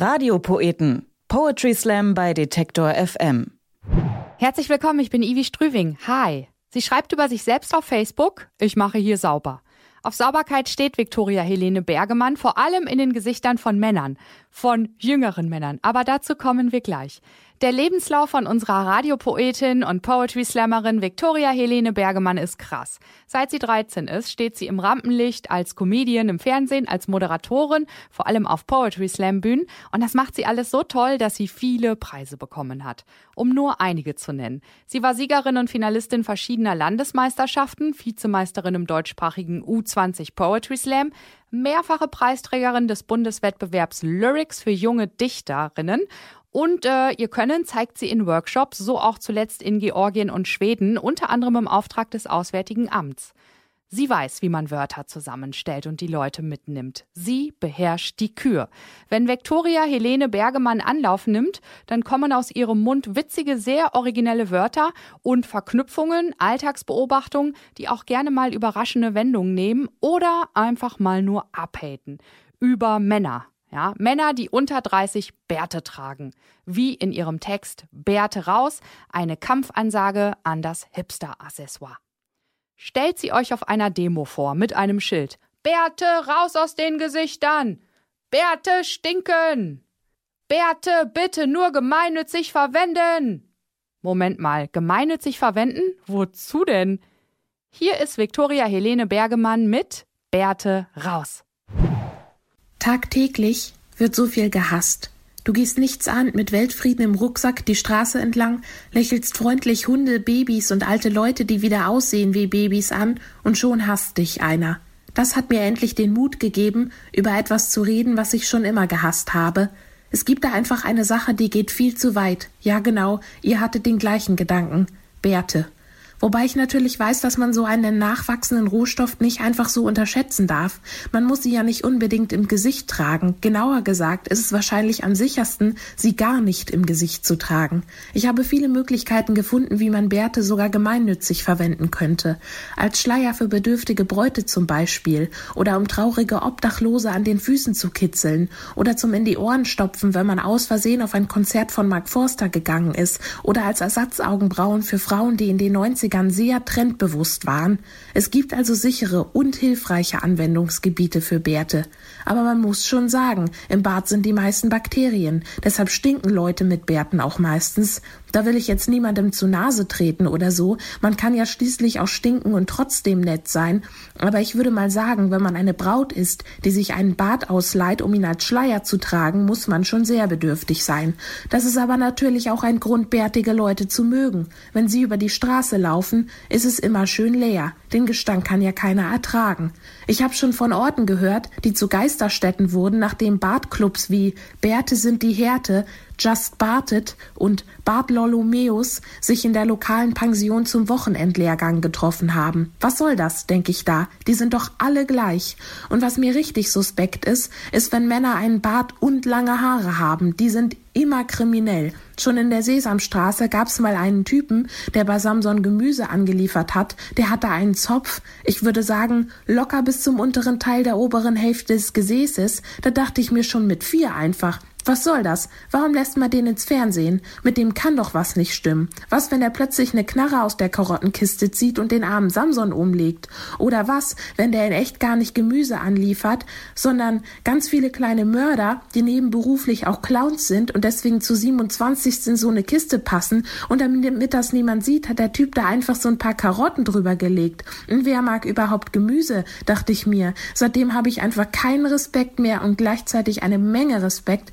Radiopoeten. Poetry Slam bei Detektor FM. Herzlich willkommen, ich bin Ivi Strüving. Hi. Sie schreibt über sich selbst auf Facebook, ich mache hier sauber. Auf Sauberkeit steht Viktoria Helene Bergemann vor allem in den Gesichtern von Männern, von jüngeren Männern, aber dazu kommen wir gleich. Der Lebenslauf von unserer Radiopoetin und Poetry Slammerin Viktoria Helene Bergemann ist krass. Seit sie 13 ist, steht sie im Rampenlicht als Comedian im Fernsehen, als Moderatorin, vor allem auf Poetry Slam Bühnen und das macht sie alles so toll, dass sie viele Preise bekommen hat. Um nur einige zu nennen. Sie war Siegerin und Finalistin verschiedener Landesmeisterschaften, Vizemeisterin im deutschsprachigen U20 Poetry Slam, mehrfache Preisträgerin des Bundeswettbewerbs Lyrics für junge Dichterinnen und äh, ihr Können zeigt sie in Workshops, so auch zuletzt in Georgien und Schweden, unter anderem im Auftrag des Auswärtigen Amts. Sie weiß, wie man Wörter zusammenstellt und die Leute mitnimmt. Sie beherrscht die Kür. Wenn Viktoria Helene Bergemann Anlauf nimmt, dann kommen aus ihrem Mund witzige, sehr originelle Wörter und Verknüpfungen, Alltagsbeobachtungen, die auch gerne mal überraschende Wendungen nehmen oder einfach mal nur abhaten. Über Männer. Ja, Männer, die unter 30 Bärte tragen. Wie in ihrem Text Bärte raus, eine Kampfansage an das Hipster-Accessoire. Stellt sie euch auf einer Demo vor mit einem Schild. Bärte raus aus den Gesichtern! Bärte stinken! Bärte bitte nur gemeinnützig verwenden! Moment mal, gemeinnützig verwenden? Wozu denn? Hier ist Viktoria Helene Bergemann mit Bärte raus. Tagtäglich wird so viel gehasst. Du gehst nichts an mit Weltfrieden im Rucksack die Straße entlang, lächelst freundlich Hunde, Babys und alte Leute, die wieder aussehen wie Babys an, und schon hasst dich einer. Das hat mir endlich den Mut gegeben, über etwas zu reden, was ich schon immer gehasst habe. Es gibt da einfach eine Sache, die geht viel zu weit. Ja, genau, ihr hattet den gleichen Gedanken. Bärte. Wobei ich natürlich weiß, dass man so einen nachwachsenden Rohstoff nicht einfach so unterschätzen darf. Man muss sie ja nicht unbedingt im Gesicht tragen. Genauer gesagt ist es wahrscheinlich am sichersten, sie gar nicht im Gesicht zu tragen. Ich habe viele Möglichkeiten gefunden, wie man Bärte sogar gemeinnützig verwenden könnte. Als Schleier für bedürftige Bräute zum Beispiel oder um traurige Obdachlose an den Füßen zu kitzeln oder zum in die Ohren stopfen, wenn man aus Versehen auf ein Konzert von Mark Forster gegangen ist oder als Ersatzaugenbrauen für Frauen, die in den 90 80ern sehr trendbewusst waren. Es gibt also sichere und hilfreiche Anwendungsgebiete für Bärte. Aber man muss schon sagen, im Bad sind die meisten Bakterien. Deshalb stinken Leute mit Bärten auch meistens. Da will ich jetzt niemandem zu Nase treten oder so. Man kann ja schließlich auch stinken und trotzdem nett sein. Aber ich würde mal sagen, wenn man eine Braut ist, die sich einen Bart ausleiht, um ihn als Schleier zu tragen, muss man schon sehr bedürftig sein. Das ist aber natürlich auch ein Grund, bärtige Leute zu mögen. Wenn sie über die Straße laufen, ist es immer schön leer. Den Gestank kann ja keiner ertragen. Ich habe schon von Orten gehört, die zu Geisterstätten wurden, nachdem Bartclubs wie Bärte sind die Härte Just Bartet und Bart Lolomeus sich in der lokalen Pension zum Wochenendlehrgang getroffen haben. Was soll das, denke ich da? Die sind doch alle gleich. Und was mir richtig suspekt ist, ist, wenn Männer einen Bart und lange Haare haben. Die sind immer kriminell. Schon in der Sesamstraße gab's mal einen Typen, der bei Samson Gemüse angeliefert hat. Der hatte einen Zopf, ich würde sagen, locker bis zum unteren Teil der oberen Hälfte des Gesäßes. Da dachte ich mir schon mit vier einfach. Was soll das? Warum lässt man den ins Fernsehen? Mit dem kann doch was nicht stimmen. Was, wenn er plötzlich eine Knarre aus der Karottenkiste zieht und den armen Samson umlegt? Oder was, wenn der in echt gar nicht Gemüse anliefert, sondern ganz viele kleine Mörder, die nebenberuflich auch Clowns sind und deswegen zu 27 in so eine Kiste passen und damit das niemand sieht, hat der Typ da einfach so ein paar Karotten drüber gelegt. Und wer mag überhaupt Gemüse, dachte ich mir. Seitdem habe ich einfach keinen Respekt mehr und gleichzeitig eine Menge Respekt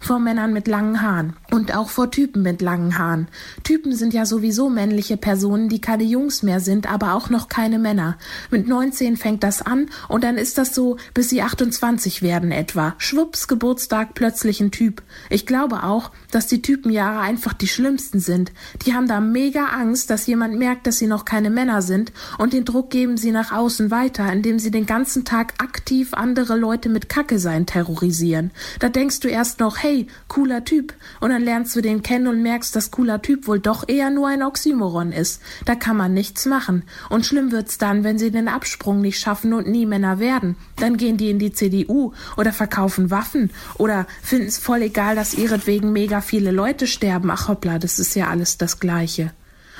vor Männern mit langen Haaren und auch vor Typen mit langen Haaren. Typen sind ja sowieso männliche Personen, die keine Jungs mehr sind, aber auch noch keine Männer. Mit 19 fängt das an und dann ist das so, bis sie 28 werden etwa. Schwupps, Geburtstag, plötzlich ein Typ. Ich glaube auch, dass die Typenjahre einfach die schlimmsten sind. Die haben da mega Angst, dass jemand merkt, dass sie noch keine Männer sind und den Druck geben sie nach außen weiter, indem sie den ganzen Tag aktiv andere Leute mit Kacke sein terrorisieren. Da denkst du erst noch, hey, cooler Typ, und dann lernst du den kennen und merkst, dass cooler Typ wohl doch eher nur ein Oxymoron ist. Da kann man nichts machen. Und schlimm wird's dann, wenn sie den Absprung nicht schaffen und nie Männer werden. Dann gehen die in die CDU oder verkaufen Waffen oder finden's voll egal, dass ihretwegen mega viele Leute sterben. Ach hoppla, das ist ja alles das Gleiche.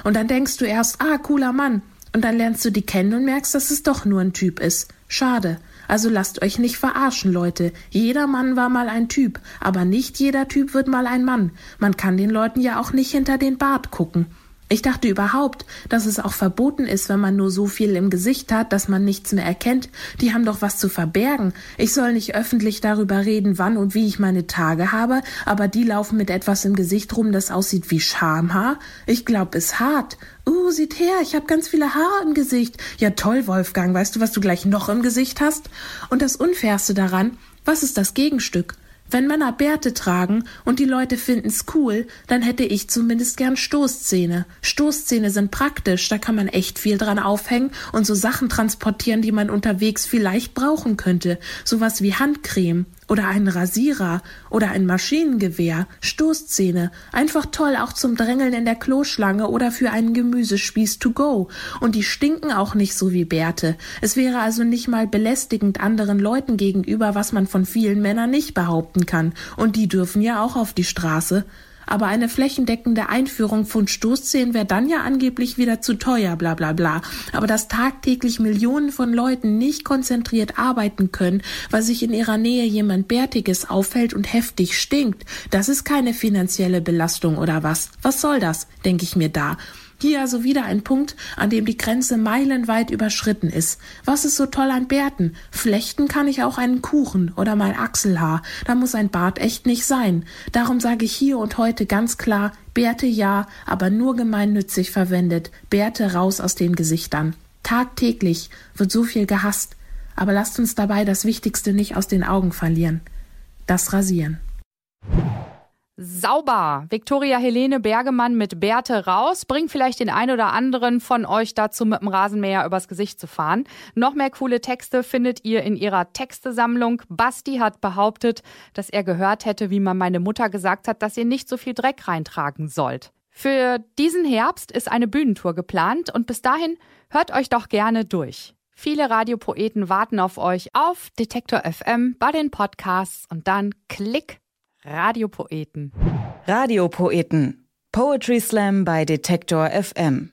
Und dann denkst du erst, ah, cooler Mann. Und dann lernst du die kennen und merkst, dass es doch nur ein Typ ist. Schade. Also lasst euch nicht verarschen, Leute. Jeder Mann war mal ein Typ, aber nicht jeder Typ wird mal ein Mann. Man kann den Leuten ja auch nicht hinter den Bart gucken. Ich dachte überhaupt, dass es auch verboten ist, wenn man nur so viel im Gesicht hat, dass man nichts mehr erkennt. Die haben doch was zu verbergen. Ich soll nicht öffentlich darüber reden, wann und wie ich meine Tage habe, aber die laufen mit etwas im Gesicht rum, das aussieht wie Schamhaar. Ich glaub, ist hart. Uh, seht her, ich habe ganz viele Haare im Gesicht. Ja toll, Wolfgang, weißt du, was du gleich noch im Gesicht hast? Und das Unfairste daran, was ist das Gegenstück? Wenn Männer Bärte tragen und die Leute finden's cool, dann hätte ich zumindest gern Stoßzähne. Stoßzähne sind praktisch, da kann man echt viel dran aufhängen und so Sachen transportieren, die man unterwegs vielleicht brauchen könnte. Sowas wie Handcreme oder einen Rasierer oder ein Maschinengewehr, Stoßzähne, einfach toll auch zum Drängeln in der Kloschlange oder für einen Gemüsespieß to go. Und die stinken auch nicht so wie Bärte. Es wäre also nicht mal belästigend anderen Leuten gegenüber, was man von vielen Männern nicht behaupten kann. Und die dürfen ja auch auf die Straße aber eine flächendeckende Einführung von Stoßzähnen wäre dann ja angeblich wieder zu teuer, bla bla bla. Aber dass tagtäglich Millionen von Leuten nicht konzentriert arbeiten können, weil sich in ihrer Nähe jemand Bärtiges auffällt und heftig stinkt, das ist keine finanzielle Belastung oder was. Was soll das, denke ich mir da. Hier also wieder ein Punkt, an dem die Grenze meilenweit überschritten ist. Was ist so toll an Bärten? Flechten kann ich auch einen Kuchen oder mein Achselhaar. Da muss ein Bart echt nicht sein. Darum sage ich hier und heute ganz klar, Bärte ja, aber nur gemeinnützig verwendet. Bärte raus aus den Gesichtern. Tagtäglich wird so viel gehasst. Aber lasst uns dabei das Wichtigste nicht aus den Augen verlieren. Das Rasieren. Sauber. Viktoria Helene Bergemann mit Bärte raus bringt vielleicht den einen oder anderen von euch dazu, mit dem Rasenmäher übers Gesicht zu fahren. Noch mehr coole Texte findet ihr in ihrer Textesammlung. Basti hat behauptet, dass er gehört hätte, wie man meine Mutter gesagt hat, dass ihr nicht so viel Dreck reintragen sollt. Für diesen Herbst ist eine Bühnentour geplant und bis dahin hört euch doch gerne durch. Viele Radiopoeten warten auf euch auf Detektor FM bei den Podcasts und dann klick Radiopoeten. Radiopoeten. Poetry Slam bei Detektor FM.